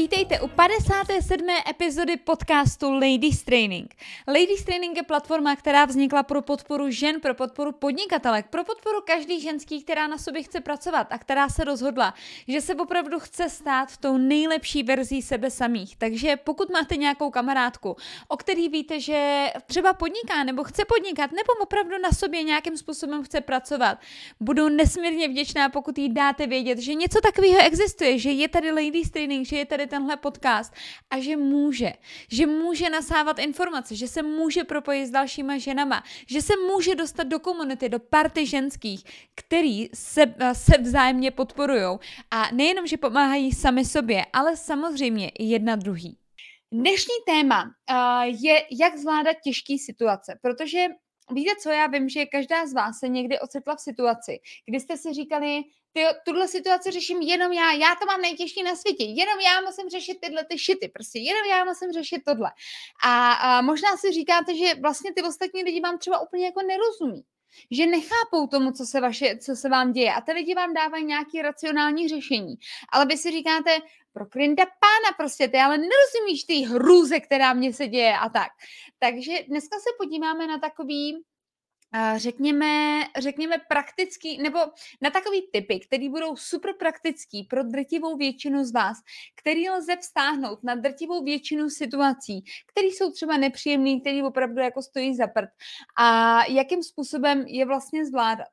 vítejte u 57. epizody podcastu Ladies Training. Ladies Training je platforma, která vznikla pro podporu žen, pro podporu podnikatelek, pro podporu každý ženský, která na sobě chce pracovat a která se rozhodla, že se opravdu chce stát tou nejlepší verzí sebe samých. Takže pokud máte nějakou kamarádku, o který víte, že třeba podniká nebo chce podnikat, nebo opravdu na sobě nějakým způsobem chce pracovat, budu nesmírně vděčná, pokud jí dáte vědět, že něco takového existuje, že je tady Ladies Training, že je tady tenhle podcast a že může, že může nasávat informace, že se může propojit s dalšíma ženama, že se může dostat do komunity, do party ženských, který se, se vzájemně podporují a nejenom, že pomáhají sami sobě, ale samozřejmě i jedna druhý. Dnešní téma uh, je, jak zvládat těžké situace, protože víte co, já vím, že každá z vás se někdy ocitla v situaci, kdy jste si říkali, ty, tuhle situaci řeším jenom já, já to mám nejtěžší na světě, jenom já musím řešit tyhle ty šity, prostě jenom já musím řešit tohle. A, a možná si říkáte, že vlastně ty ostatní lidi vám třeba úplně jako nerozumí že nechápou tomu, co se, vaše, co se vám děje a ty lidi vám dávají nějaké racionální řešení. Ale vy si říkáte, pro krinda pána prostě, ty ale nerozumíš ty hrůze, která mě se děje a tak. Takže dneska se podíváme na takový řekněme, řekněme praktický, nebo na takový typy, které budou super praktický pro drtivou většinu z vás, který lze vztáhnout na drtivou většinu situací, které jsou třeba nepříjemné, které opravdu jako stojí za prd a jakým způsobem je vlastně zvládat.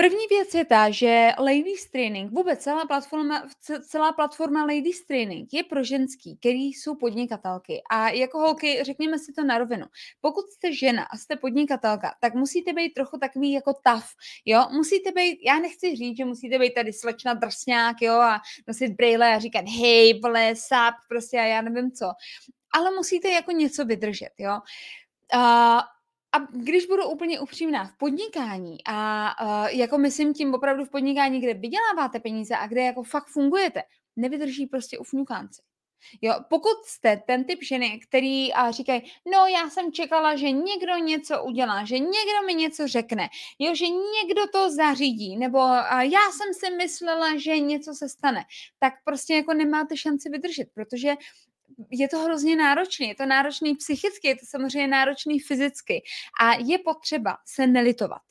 První věc je ta, že Ladies Training, vůbec celá platforma, celá platforma Ladies Training je pro ženský, který jsou podnikatelky. A jako holky, řekněme si to na rovinu. Pokud jste žena a jste podnikatelka, tak musíte být trochu takový jako tough, jo? Musíte být, já nechci říct, že musíte být tady slečna drsňák, jo, a nosit brýle a říkat hej, vole, sap, prostě a já nevím co. Ale musíte jako něco vydržet, jo. Uh, a když budu úplně upřímná, v podnikání a uh, jako myslím tím opravdu v podnikání, kde vyděláváte peníze a kde jako fakt fungujete, nevydrží prostě ufňukánci. Jo, pokud jste ten typ ženy, který a říkají, no já jsem čekala, že někdo něco udělá, že někdo mi něco řekne, jo, že někdo to zařídí, nebo a já jsem si myslela, že něco se stane, tak prostě jako nemáte šanci vydržet, protože je to hrozně náročné, je to náročný psychicky, je to samozřejmě náročný fyzicky a je potřeba se nelitovat.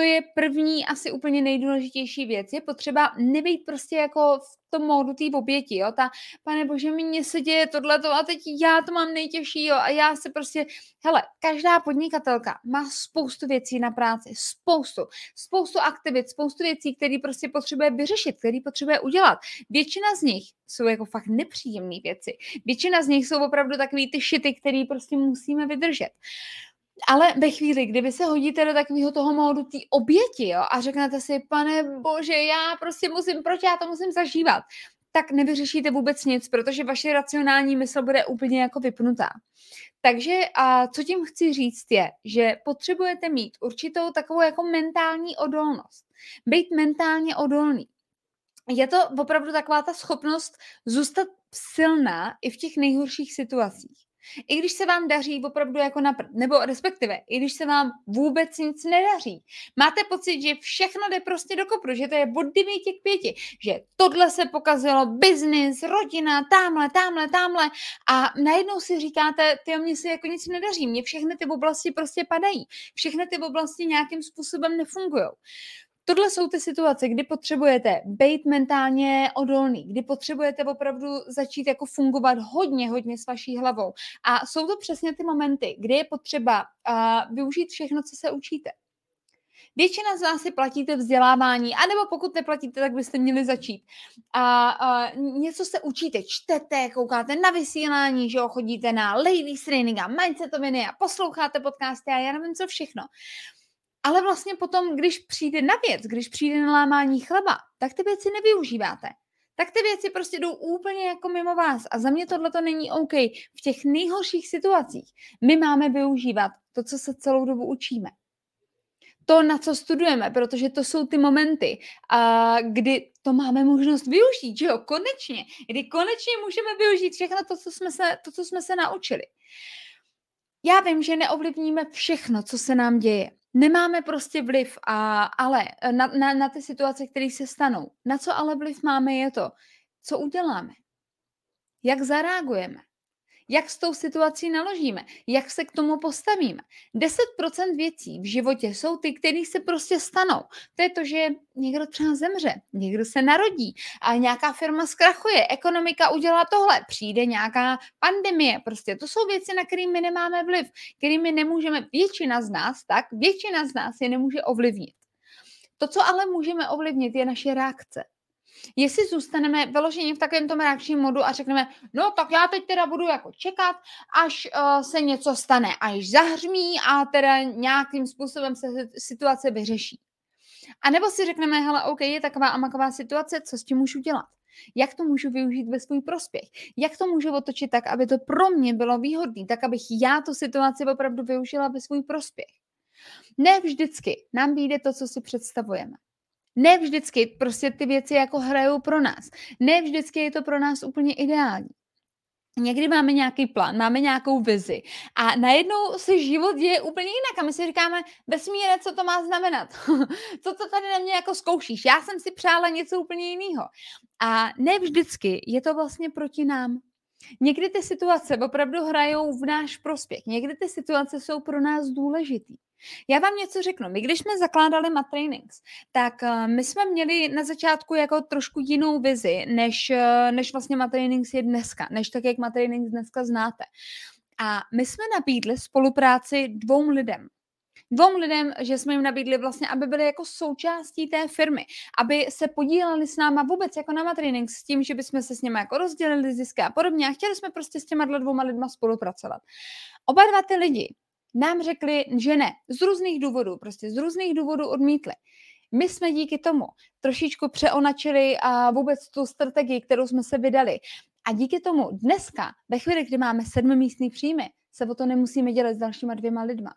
To je první, asi úplně nejdůležitější věc. Je potřeba nebejt prostě jako v tom módu té oběti, jo, ta, pane bože, mně se děje tohleto a teď já to mám nejtěžší, jo, a já se prostě, hele, každá podnikatelka má spoustu věcí na práci, spoustu, spoustu aktivit, spoustu věcí, které prostě potřebuje vyřešit, které potřebuje udělat. Většina z nich jsou jako fakt nepříjemné věci. Většina z nich jsou opravdu takový ty šity, které prostě musíme vydržet. Ale ve chvíli, kdy vy se hodíte do takového toho módu té oběti jo, a řeknete si, pane bože, já prostě musím, proč já to musím zažívat, tak nevyřešíte vůbec nic, protože vaše racionální mysl bude úplně jako vypnutá. Takže a co tím chci říct je, že potřebujete mít určitou takovou jako mentální odolnost. Být mentálně odolný. Je to opravdu taková ta schopnost zůstat silná i v těch nejhorších situacích. I když se vám daří opravdu jako na nebo respektive, i když se vám vůbec nic nedaří. Máte pocit, že všechno jde prostě do kopru, že to je od 9 k 5, že tohle se pokazilo, biznis, rodina, tamhle, tamhle, tamhle a najednou si říkáte, ty mě se jako nic nedaří, mě všechny ty oblasti prostě padají, všechny ty oblasti nějakým způsobem nefungují. Tohle jsou ty situace, kdy potřebujete být mentálně odolný, kdy potřebujete opravdu začít jako fungovat hodně, hodně s vaší hlavou. A jsou to přesně ty momenty, kdy je potřeba uh, využít všechno, co se učíte. Většina z vás si platíte vzdělávání, anebo pokud neplatíte, tak byste měli začít. A, a něco se učíte, čtete, koukáte na vysílání, že jo, chodíte na ladies training a mindsetoviny a posloucháte podcasty a já nevím co všechno. Ale vlastně potom, když přijde na věc, když přijde na lámání chleba, tak ty věci nevyužíváte. Tak ty věci prostě jdou úplně jako mimo vás. A za mě tohle to není OK. V těch nejhorších situacích my máme využívat to, co se celou dobu učíme. To, na co studujeme, protože to jsou ty momenty, a kdy to máme možnost využít, že jo, konečně, kdy konečně můžeme využít všechno to, co jsme se, to, co jsme se naučili. Já vím, že neovlivníme všechno, co se nám děje. Nemáme prostě vliv, a, ale eh, na, na, na ty situace, které se stanou. Na co ale vliv máme, je to, co uděláme. jak zareagujeme jak s tou situací naložíme, jak se k tomu postavíme. 10% věcí v životě jsou ty, které se prostě stanou. To je to, že někdo třeba zemře, někdo se narodí a nějaká firma zkrachuje, ekonomika udělá tohle, přijde nějaká pandemie. Prostě to jsou věci, na které my nemáme vliv, kterými nemůžeme, většina z nás, tak většina z nás je nemůže ovlivnit. To, co ale můžeme ovlivnit, je naše reakce. Jestli zůstaneme vyloženi v takovém tom reakčním modu a řekneme, no tak já teď teda budu jako čekat, až uh, se něco stane, až zahřmí a teda nějakým způsobem se situace vyřeší. A nebo si řekneme, hele, OK, je taková a maková situace, co s tím můžu dělat? Jak to můžu využít ve svůj prospěch? Jak to můžu otočit tak, aby to pro mě bylo výhodné, tak abych já tu situaci opravdu využila ve svůj prospěch? Ne vždycky nám vyjde to, co si představujeme. Ne vždycky prostě ty věci jako hrajou pro nás. Ne vždycky je to pro nás úplně ideální. Někdy máme nějaký plán, máme nějakou vizi a najednou se život děje úplně jinak a my si říkáme, vesmíre, co to má znamenat? co to tady na mě jako zkoušíš? Já jsem si přála něco úplně jiného. A ne vždycky je to vlastně proti nám. Někdy ty situace opravdu hrajou v náš prospěch. Někdy ty situace jsou pro nás důležitý. Já vám něco řeknu. My, když jsme zakládali Matrainings, tak uh, my jsme měli na začátku jako trošku jinou vizi, než, uh, než vlastně Matrainings je dneska, než tak, jak Matrainings dneska znáte. A my jsme nabídli spolupráci dvou lidem. Dvou lidem, že jsme jim nabídli vlastně, aby byli jako součástí té firmy, aby se podíleli s náma vůbec jako na Matrainings s tím, že bychom se s nimi jako rozdělili zisky a podobně a chtěli jsme prostě s těma dvouma lidma spolupracovat. Oba dva ty lidi nám řekli, že ne. Z různých důvodů, prostě z různých důvodů odmítli. My jsme díky tomu trošičku přeonačili a vůbec tu strategii, kterou jsme se vydali. A díky tomu dneska, ve chvíli, kdy máme sedmimístný příjmy, se o to nemusíme dělat s dalšíma dvěma lidma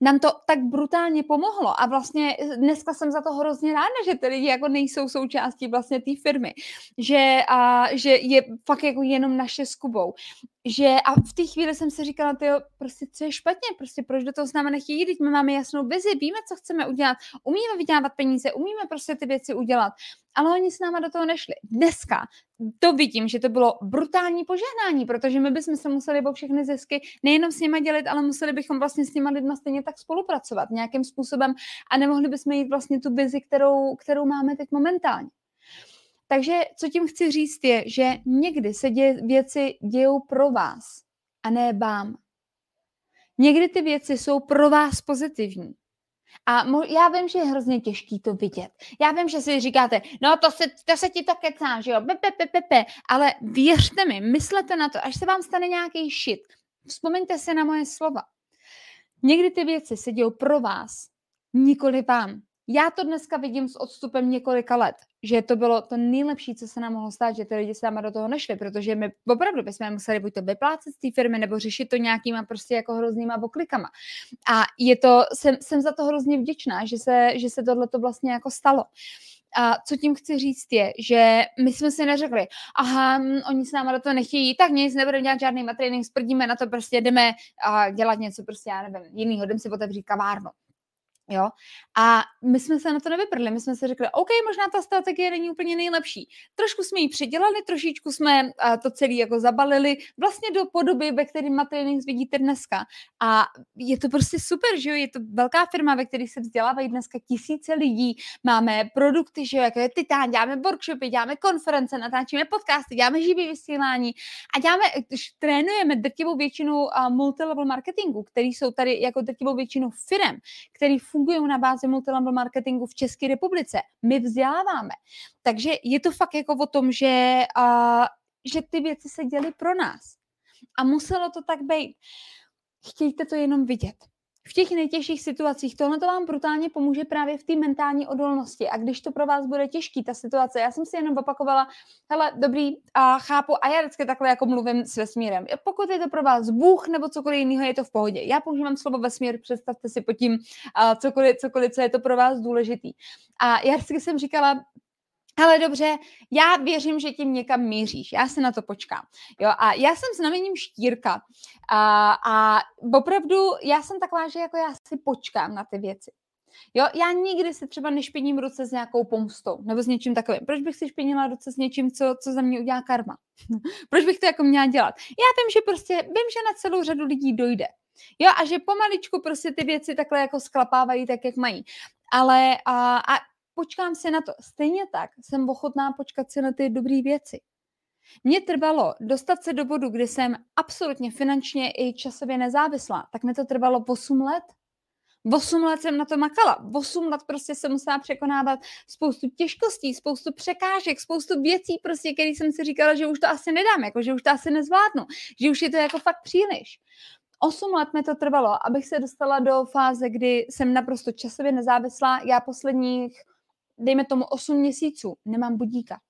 nám to tak brutálně pomohlo. A vlastně dneska jsem za to hrozně ráda, že ty lidi jako nejsou součástí vlastně té firmy, že, a, že je fakt jako jenom naše s Kubou. Že a v té chvíli jsem si říkala, ty prostě co je špatně, prostě proč do toho s námi nechtějí jít, my máme jasnou vizi, víme, co chceme udělat, umíme vydělávat peníze, umíme prostě ty věci udělat ale oni s náma do toho nešli. Dneska to vidím, že to bylo brutální požehnání, protože my bychom se museli o všechny zisky nejenom s nimi dělit, ale museli bychom vlastně s těma lidma stejně tak spolupracovat nějakým způsobem a nemohli bychom jít vlastně tu vizi, kterou, kterou máme teď momentálně. Takže co tím chci říct je, že někdy se děje, věci dějou pro vás a ne vám. Někdy ty věci jsou pro vás pozitivní a mo- já vím, že je hrozně těžký to vidět. Já vím, že si říkáte, no to se, to se ti to kecá, že jo, pepe, pepe, pepe. Ale věřte mi, myslete na to, až se vám stane nějaký shit. Vzpomeňte se na moje slova. Někdy ty věci se dějou pro vás, nikoli vám. Já to dneska vidím s odstupem několika let, že to bylo to nejlepší, co se nám mohlo stát, že ty lidi s náma do toho nešli, protože my opravdu bychom museli buď to vyplácet z té firmy, nebo řešit to nějakýma prostě jako hroznýma oklikama. A je to, jsem, jsem za to hrozně vděčná, že se, že se tohle to vlastně jako stalo. A co tím chci říct je, že my jsme si neřekli, aha, m, oni s náma do toho nechtějí, tak nic, nebudeme dělat žádný trénink, sprdíme na to, prostě jdeme a dělat něco, prostě já nevím, jinýho, jdeme si otevřít kavárnu. Jo? A my jsme se na to nevyprli, my jsme si řekli, OK, možná ta strategie není úplně nejlepší. Trošku jsme ji předělali, trošičku jsme to celé jako zabalili vlastně do podoby, ve které Matrainings vidíte dneska. A je to prostě super, že jo? Je to velká firma, ve které se vzdělávají dneska tisíce lidí. Máme produkty, že jo, jako je Titán, děláme workshopy, děláme konference, natáčíme podcasty, děláme živý vysílání a děláme, trénujeme drtivou většinu multilevel marketingu, který jsou tady jako drtivou většinu firm, který fungují na bázi multilevel marketingu v České republice. My vzděláváme. Takže je to fakt jako o tom, že, uh, že ty věci se děly pro nás. A muselo to tak být. Chtějte to jenom vidět v těch nejtěžších situacích. Tohle to vám brutálně pomůže právě v té mentální odolnosti. A když to pro vás bude těžký, ta situace, já jsem si jenom opakovala, hele, dobrý, a chápu, a já vždycky takhle jako mluvím s vesmírem. Pokud je to pro vás Bůh nebo cokoliv jiného, je to v pohodě. Já používám slovo vesmír, představte si pod tím uh, cokoliv, cokoliv, co je to pro vás důležitý. A já vždycky jsem říkala, ale dobře, já věřím, že tím někam míříš, já se na to počkám. Jo, a já jsem znamením štírka a, a opravdu já jsem taková, že jako já si počkám na ty věci. Jo, já nikdy se třeba nešpiním ruce s nějakou pomstou nebo s něčím takovým. Proč bych si špinila ruce s něčím, co, co za mě udělá karma? Proč bych to jako měla dělat? Já vím, že prostě, vím, že na celou řadu lidí dojde. Jo, a že pomaličku prostě ty věci takhle jako sklapávají tak, jak mají. Ale a, a počkám si na to. Stejně tak jsem ochotná počkat si na ty dobré věci. Mně trvalo dostat se do bodu, kdy jsem absolutně finančně i časově nezávislá, tak mi to trvalo 8 let. 8 let jsem na to makala. 8 let prostě jsem musela překonávat spoustu těžkostí, spoustu překážek, spoustu věcí, prostě, které jsem si říkala, že už to asi nedám, jako, že už to asi nezvládnu, že už je to jako fakt příliš. 8 let mi to trvalo, abych se dostala do fáze, kdy jsem naprosto časově nezávislá. Já posledních, dejme tomu 8 měsíců, nemám budíka.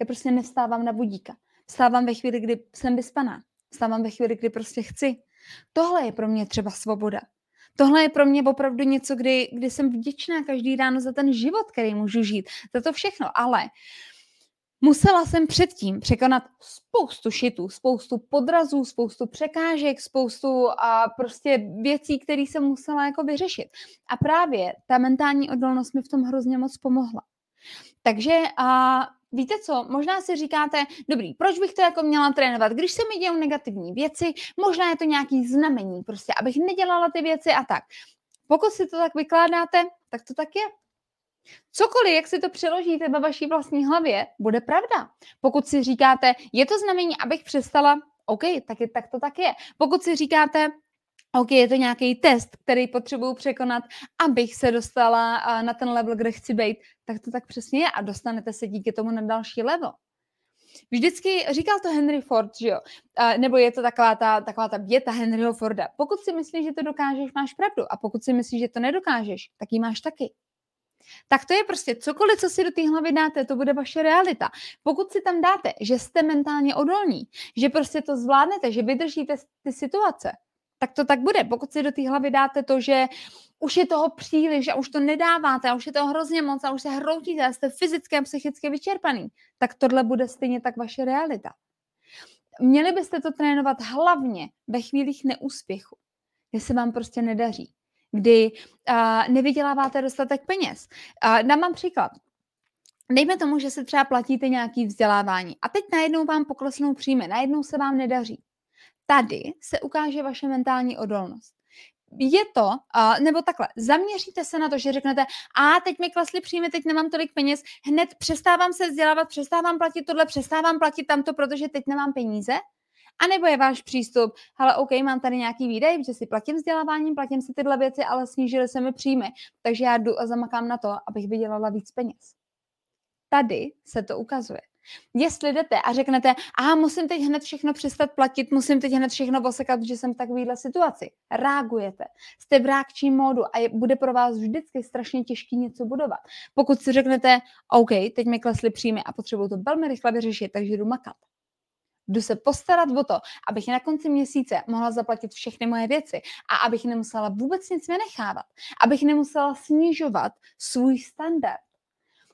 Já prostě nestávám na budíka. Vstávám ve chvíli, kdy jsem vyspaná. Vstávám ve chvíli, kdy prostě chci. Tohle je pro mě třeba svoboda. Tohle je pro mě opravdu něco, kdy, kdy jsem vděčná každý ráno za ten život, který můžu žít, za to všechno, ale musela jsem předtím překonat spoustu šitů, spoustu podrazů, spoustu překážek, spoustu a prostě věcí, které jsem musela jako vyřešit. A právě ta mentální odolnost mi v tom hrozně moc pomohla. Takže a Víte co, možná si říkáte, dobrý, proč bych to jako měla trénovat, když se mi dějou negativní věci, možná je to nějaký znamení, prostě abych nedělala ty věci a tak. Pokud si to tak vykládáte, tak to tak je. Cokoliv, jak si to přeložíte ve vaší vlastní hlavě, bude pravda. Pokud si říkáte, je to znamení, abych přestala, OK, tak, je, tak to tak je. Pokud si říkáte, OK, je to nějaký test, který potřebuju překonat, abych se dostala na ten level, kde chci být, tak to tak přesně je a dostanete se díky tomu na další level. Vždycky říkal to Henry Ford, že jo? nebo je to taková ta, taková ta věta Henryho Forda. Pokud si myslíš, že to dokážeš, máš pravdu. A pokud si myslíš, že to nedokážeš, tak ji máš taky. Tak to je prostě cokoliv, co si do té hlavy dáte, to bude vaše realita. Pokud si tam dáte, že jste mentálně odolní, že prostě to zvládnete, že vydržíte ty situace, tak to tak bude. Pokud si do té hlavy dáte to, že už je toho příliš a už to nedáváte a už je toho hrozně moc a už se hroutíte a jste fyzicky a psychicky vyčerpaný, tak tohle bude stejně tak vaše realita. Měli byste to trénovat hlavně ve chvílích neúspěchu, kdy se vám prostě nedaří, kdy uh, nevyděláváte dostatek peněz. Uh, dám vám příklad. Dejme tomu, že se třeba platíte nějaký vzdělávání a teď najednou vám poklesnou příjmy, najednou se vám nedaří tady se ukáže vaše mentální odolnost. Je to, uh, nebo takhle, zaměříte se na to, že řeknete, a teď mi klesly příjmy, teď nemám tolik peněz, hned přestávám se vzdělávat, přestávám platit tohle, přestávám platit tamto, protože teď nemám peníze, a nebo je váš přístup, ale OK, mám tady nějaký výdej, že si platím vzděláváním, platím si tyhle věci, ale snížily se mi příjmy, takže já jdu a zamakám na to, abych vydělala víc peněz. Tady se to ukazuje. Jestli jdete a řeknete, a musím teď hned všechno přestat platit, musím teď hned všechno osekat, že jsem v takovéhle situaci. Reagujete. Jste v reakčním módu a je, bude pro vás vždycky strašně těžký něco budovat. Pokud si řeknete, OK, teď mi klesly příjmy a potřebuju to velmi rychle vyřešit, takže jdu makat. Jdu se postarat o to, abych na konci měsíce mohla zaplatit všechny moje věci a abych nemusela vůbec nic vynechávat. Abych nemusela snižovat svůj standard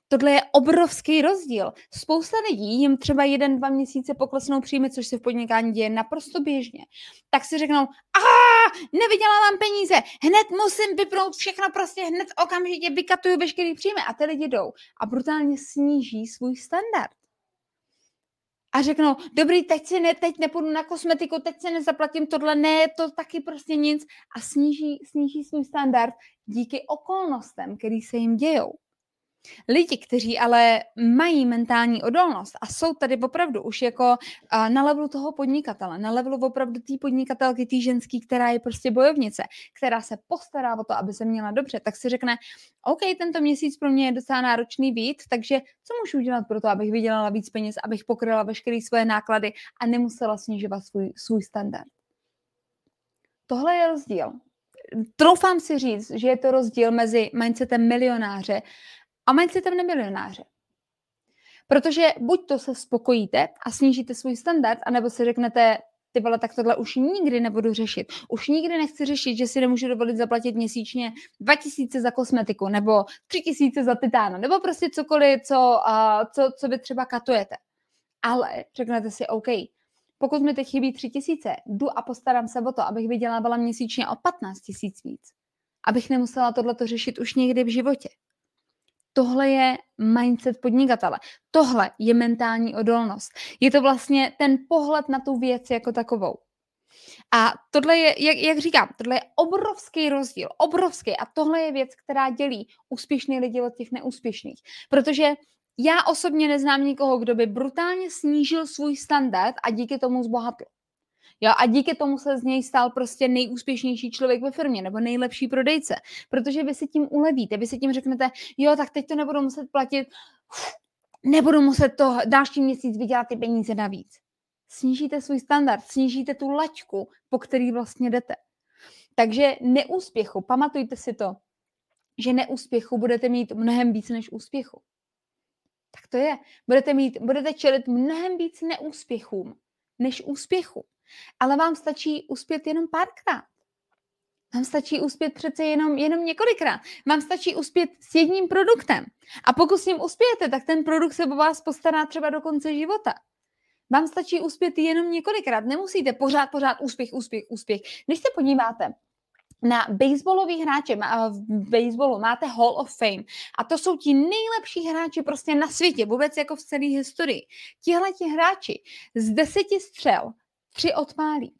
Tohle je obrovský rozdíl. Spousta lidí jim třeba jeden, dva měsíce poklesnou příjmy, což se v podnikání děje naprosto běžně. Tak si řeknou, a nevydělávám peníze, hned musím vypnout všechno, prostě hned okamžitě vykatuju veškerý příjmy. A ty lidi jdou a brutálně sníží svůj standard a řeknou, dobrý, teď si ne, teď nepůjdu na kosmetiku, teď si nezaplatím tohle, ne, to taky prostě nic a sníží, sníží svůj standard díky okolnostem, který se jim dějou. Lidi, kteří ale mají mentální odolnost a jsou tady opravdu už jako na levelu toho podnikatele, na levelu opravdu té podnikatelky, té ženský, která je prostě bojovnice, která se postará o to, aby se měla dobře, tak si řekne, OK, tento měsíc pro mě je docela náročný víc, takže co můžu udělat pro to, abych vydělala víc peněz, abych pokryla veškeré svoje náklady a nemusela snižovat svůj, svůj standard. Tohle je rozdíl. Troufám si říct, že je to rozdíl mezi mindsetem milionáře a mindsetem nemilionáře. Protože buď to se spokojíte a snížíte svůj standard, anebo si řeknete, ty vole, tak tohle už nikdy nebudu řešit. Už nikdy nechci řešit, že si nemůžu dovolit zaplatit měsíčně 2000 za kosmetiku, nebo 3000 za titána, nebo prostě cokoliv, co, uh, co, co vy třeba katujete. Ale řeknete si, OK, pokud mi teď chybí 3000, jdu a postarám se o to, abych vydělávala měsíčně o 15 tisíc víc. abych nemusela tohleto řešit už někdy v životě. Tohle je mindset podnikatele. Tohle je mentální odolnost. Je to vlastně ten pohled na tu věc jako takovou. A tohle je, jak, jak říkám, tohle je obrovský rozdíl, obrovský. A tohle je věc, která dělí úspěšné lidi od těch neúspěšných. Protože já osobně neznám nikoho, kdo by brutálně snížil svůj standard a díky tomu zbohatl. Jo, a díky tomu se z něj stal prostě nejúspěšnější člověk ve firmě nebo nejlepší prodejce, protože vy si tím ulevíte, vy si tím řeknete, jo, tak teď to nebudu muset platit, nebudu muset to další měsíc vydělat ty peníze navíc. Snížíte svůj standard, snížíte tu laťku, po který vlastně jdete. Takže neúspěchu, pamatujte si to, že neúspěchu budete mít mnohem víc než úspěchu. Tak to je. Budete, mít, budete čelit mnohem víc neúspěchům než úspěchu. Ale vám stačí uspět jenom párkrát. Vám stačí uspět přece jenom, jenom několikrát. Vám stačí uspět s jedním produktem. A pokud s ním uspějete, tak ten produkt se o vás postará třeba do konce života. Vám stačí uspět jenom několikrát. Nemusíte pořád, pořád úspěch, úspěch, úspěch. Když se podíváte na baseballový hráče, v baseballu máte Hall of Fame a to jsou ti nejlepší hráči prostě na světě, vůbec jako v celé historii. Tihle ti hráči z deseti střel tři odpálí.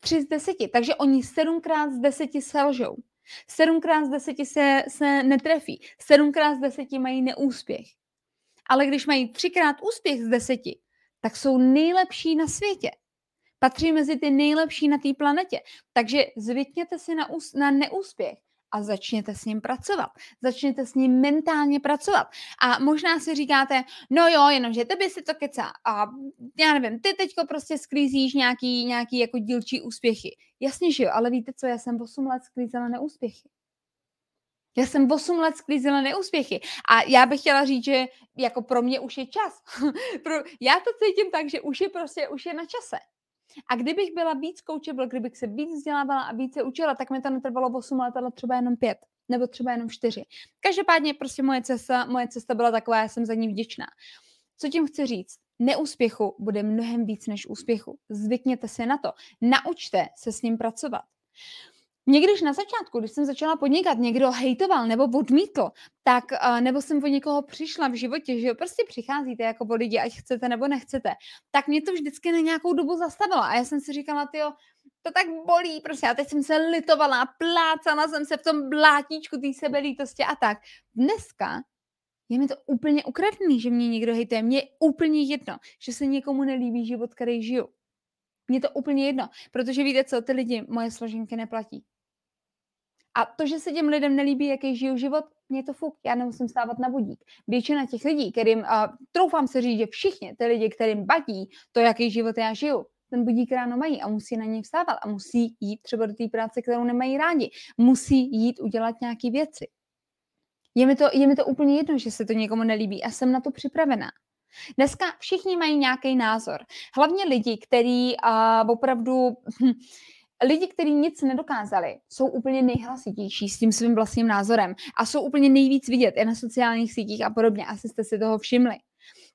Tři z deseti, takže oni sedmkrát z deseti selžou. Sedmkrát z deseti se, se netrefí. Sedmkrát z deseti mají neúspěch. Ale když mají třikrát úspěch z deseti, tak jsou nejlepší na světě. Patří mezi ty nejlepší na té planetě. Takže zvykněte si na, ús- na neúspěch a začněte s ním pracovat. Začněte s ním mentálně pracovat. A možná si říkáte, no jo, jenomže tebe si to kecá a já nevím, ty teďko prostě sklízíš nějaký, nějaký jako dílčí úspěchy. Jasně, že jo, ale víte co, já jsem 8 let sklízela neúspěchy. Já jsem 8 let sklízela neúspěchy a já bych chtěla říct, že jako pro mě už je čas. já to cítím tak, že už je prostě, už je na čase. A kdybych byla víc coachable, kdybych se víc vzdělávala a více učila, tak mi to netrvalo 8 let, ale třeba jenom 5 nebo třeba jenom 4. Každopádně prostě moje cesta, moje cesta byla taková, já jsem za ní vděčná. Co tím chci říct? Neúspěchu bude mnohem víc než úspěchu. Zvykněte se na to. Naučte se s ním pracovat. Někdyž na začátku, když jsem začala podnikat, někdo hejtoval nebo odmítl, tak, nebo jsem o někoho přišla v životě, že jo, prostě přicházíte jako po lidi, ať chcete nebo nechcete, tak mě to vždycky na nějakou dobu zastavilo a já jsem si říkala, ty to tak bolí, prostě a teď jsem se litovala, plácala jsem se v tom blátíčku té sebelítosti a tak. Dneska je mi to úplně ukradný, že mě někdo hejtuje. Mně je úplně jedno, že se někomu nelíbí život, který žiju. Mně to úplně jedno, protože víte co, ty lidi moje složenky neplatí. A to, že se těm lidem nelíbí, jaký žiju život, mě to fuk, já nemusím stávat na budík. Většina těch lidí, kterým, a troufám se říct, že všichni ty lidi, kterým badí to, jaký život já žiju, ten budík ráno mají a musí na něj vstávat a musí jít třeba do té práce, kterou nemají rádi. Musí jít udělat nějaké věci. Je mi, to, je mi to úplně jedno, že se to někomu nelíbí a jsem na to připravená. Dneska všichni mají nějaký názor. Hlavně lidi, kteří uh, opravdu hm, lidi, kteří nic nedokázali, jsou úplně nejhlasitější s tím svým vlastním názorem a jsou úplně nejvíc vidět i na sociálních sítích a podobně. Asi jste si toho všimli.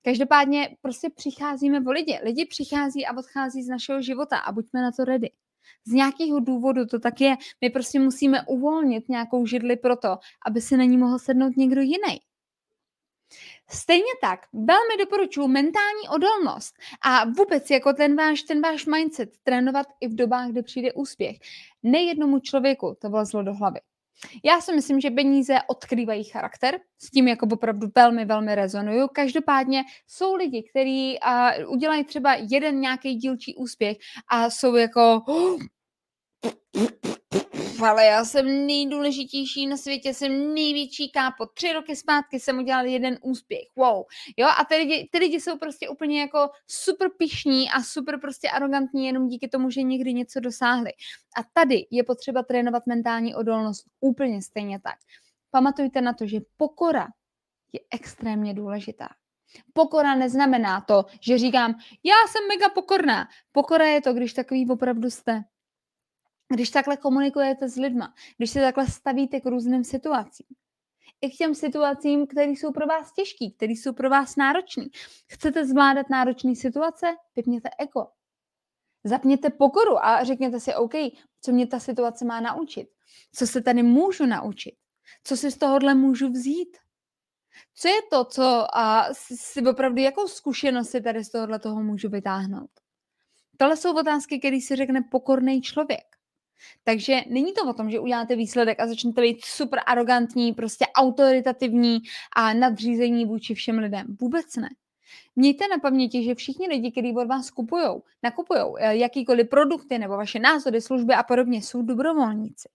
Každopádně prostě přicházíme o lidi. Lidi přichází a odchází z našeho života a buďme na to ready. Z nějakého důvodu to tak je. My prostě musíme uvolnit nějakou židli pro to, aby si na ní mohl sednout někdo jiný. Stejně tak velmi doporučuji mentální odolnost a vůbec jako ten váš, ten váš mindset trénovat i v dobách, kdy přijde úspěch. Nejednomu člověku to vlezlo do hlavy. Já si myslím, že peníze odkrývají charakter, s tím jako opravdu velmi, velmi rezonuju. Každopádně jsou lidi, kteří uh, udělají třeba jeden nějaký dílčí úspěch a jsou jako oh, ale já jsem nejdůležitější na světě, jsem největší kápo. Tři roky zpátky jsem udělal jeden úspěch. Wow. Jo, a ty lidi, ty lidi jsou prostě úplně jako super pišní a super prostě arrogantní jenom díky tomu, že někdy něco dosáhli. A tady je potřeba trénovat mentální odolnost úplně stejně tak. Pamatujte na to, že pokora je extrémně důležitá. Pokora neznamená to, že říkám, já jsem mega pokorná. Pokora je to, když takový opravdu jste. Když takhle komunikujete s lidma, když se takhle stavíte k různým situacím, i k těm situacím, které jsou pro vás těžké, které jsou pro vás náročné. Chcete zvládat náročné situace? Vypněte ego. Zapněte pokoru a řekněte si, OK, co mě ta situace má naučit? Co se tady můžu naučit? Co si z tohohle můžu vzít? Co je to, co a si opravdu, jakou zkušenost si tady z tohohle toho můžu vytáhnout? Tohle jsou otázky, které si řekne pokorný člověk. Takže není to o tom, že uděláte výsledek a začnete být super arrogantní, prostě autoritativní a nadřízení vůči všem lidem. Vůbec ne. Mějte na paměti, že všichni lidi, kteří od vás kupují, nakupují eh, jakýkoliv produkty nebo vaše názory, služby a podobně, jsou dobrovolníci.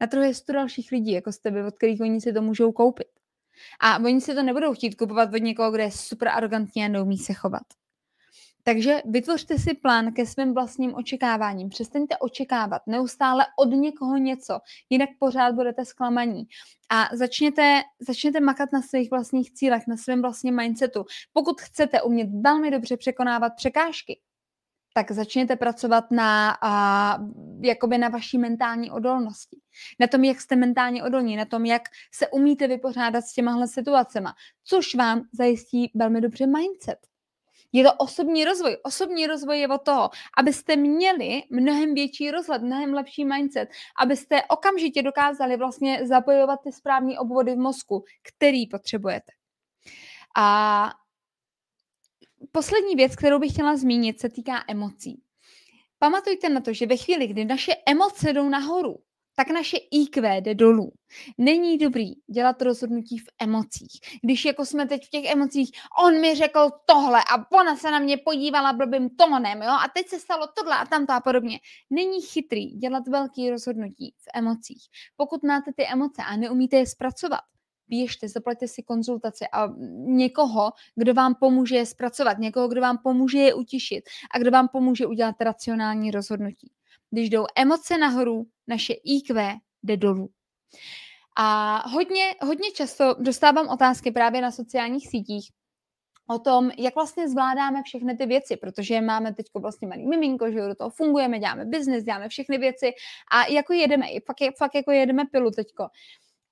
Na trhu je sto dalších lidí, jako jste vy, od kterých oni si to můžou koupit. A oni si to nebudou chtít kupovat od někoho, kdo je super arrogantní a neumí se chovat. Takže vytvořte si plán ke svým vlastním očekáváním. Přestaňte očekávat neustále od někoho něco, jinak pořád budete zklamaní. A začněte, začněte makat na svých vlastních cílech, na svém vlastním mindsetu. Pokud chcete umět velmi dobře překonávat překážky, tak začněte pracovat na, a, jakoby na vaší mentální odolnosti. Na tom, jak jste mentálně odolní, na tom, jak se umíte vypořádat s těmahle situacemi, což vám zajistí velmi dobře mindset. Je to osobní rozvoj. Osobní rozvoj je o toho, abyste měli mnohem větší rozhled, mnohem lepší mindset, abyste okamžitě dokázali vlastně zapojovat ty správné obvody v mozku, který potřebujete. A poslední věc, kterou bych chtěla zmínit, se týká emocí. Pamatujte na to, že ve chvíli, kdy naše emoce jdou nahoru, tak naše IQ jde dolů. Není dobrý dělat rozhodnutí v emocích. Když jako jsme teď v těch emocích, on mi řekl tohle a ona se na mě podívala blbým tónem, jo, a teď se stalo tohle a tamto a podobně. Není chytrý dělat velký rozhodnutí v emocích. Pokud máte ty emoce a neumíte je zpracovat, běžte, zaplaťte si konzultaci a někoho, kdo vám pomůže je zpracovat, někoho, kdo vám pomůže je utišit a kdo vám pomůže udělat racionální rozhodnutí. Když jdou emoce nahoru, naše IQ jde dolů. A hodně, hodně často dostávám otázky právě na sociálních sítích, o tom, jak vlastně zvládáme všechny ty věci, protože máme teď vlastně malý miminko, že do toho fungujeme, děláme biznis, děláme všechny věci a jako jedeme, fakt, fakt jako jedeme pilu teďko.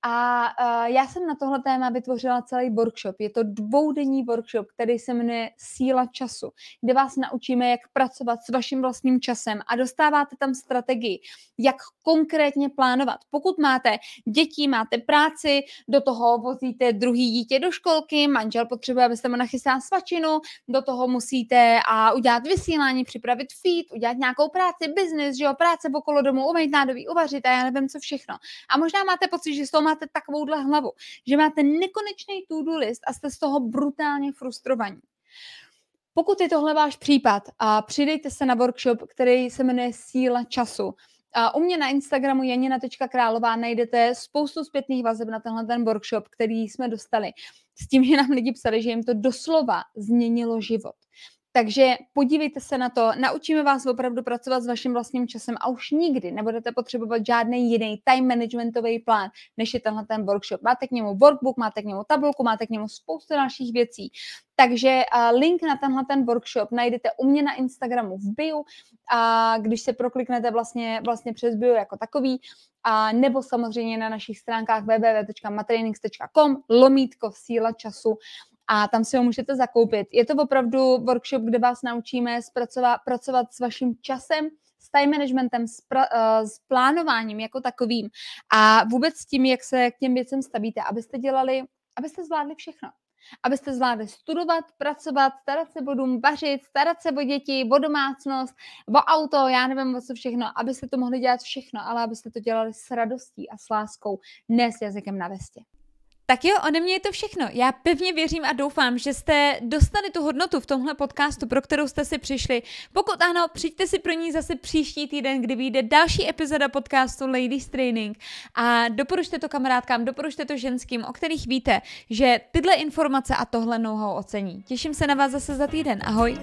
A uh, já jsem na tohle téma vytvořila celý workshop. Je to dvoudenní workshop, který se jmenuje Síla času, kde vás naučíme, jak pracovat s vaším vlastním časem a dostáváte tam strategii, jak konkrétně plánovat. Pokud máte děti, máte práci, do toho vozíte druhý dítě do školky, manžel potřebuje, abyste mu nachystal svačinu, do toho musíte a udělat vysílání, připravit feed, udělat nějakou práci, biznis, že jo, práce okolo domu, umýt nádobí, uvařit a já nevím co všechno. A možná máte pocit, že s toho máte takovouhle hlavu, že máte nekonečný to-do list a jste z toho brutálně frustrovaní. Pokud je tohle váš případ, a přidejte se na workshop, který se jmenuje Síla času. A u mě na Instagramu janina.králová najdete spoustu zpětných vazeb na tenhle ten workshop, který jsme dostali. S tím, že nám lidi psali, že jim to doslova změnilo život. Takže podívejte se na to, naučíme vás opravdu pracovat s vaším vlastním časem a už nikdy nebudete potřebovat žádný jiný time managementový plán, než je tenhle ten workshop. Máte k němu workbook, máte k němu tabulku, máte k němu spoustu dalších věcí. Takže uh, link na tenhle ten workshop najdete u mě na Instagramu v bio a když se prokliknete vlastně, vlastně přes bio jako takový, a nebo samozřejmě na našich stránkách www.matrainings.com lomítko síla času a tam si ho můžete zakoupit. Je to opravdu workshop, kde vás naučíme zpracovat, pracovat s vaším časem, s time managementem, s, pra, uh, s plánováním jako takovým a vůbec s tím, jak se k těm věcem stavíte, abyste dělali, abyste zvládli všechno. Abyste zvládli studovat, pracovat, starat se o dům, vařit, starat se o děti, o domácnost, o auto, já nevím o co všechno, abyste to mohli dělat všechno, ale abyste to dělali s radostí a s láskou, ne s jazykem na vestě. Tak jo, ode mě je to všechno. Já pevně věřím a doufám, že jste dostali tu hodnotu v tomhle podcastu, pro kterou jste si přišli. Pokud ano, přijďte si pro ní zase příští týden, kdy vyjde další epizoda podcastu Ladies Training a doporučte to kamarádkám, doporučte to ženským, o kterých víte, že tyhle informace a tohle know ocení. Těším se na vás zase za týden. Ahoj!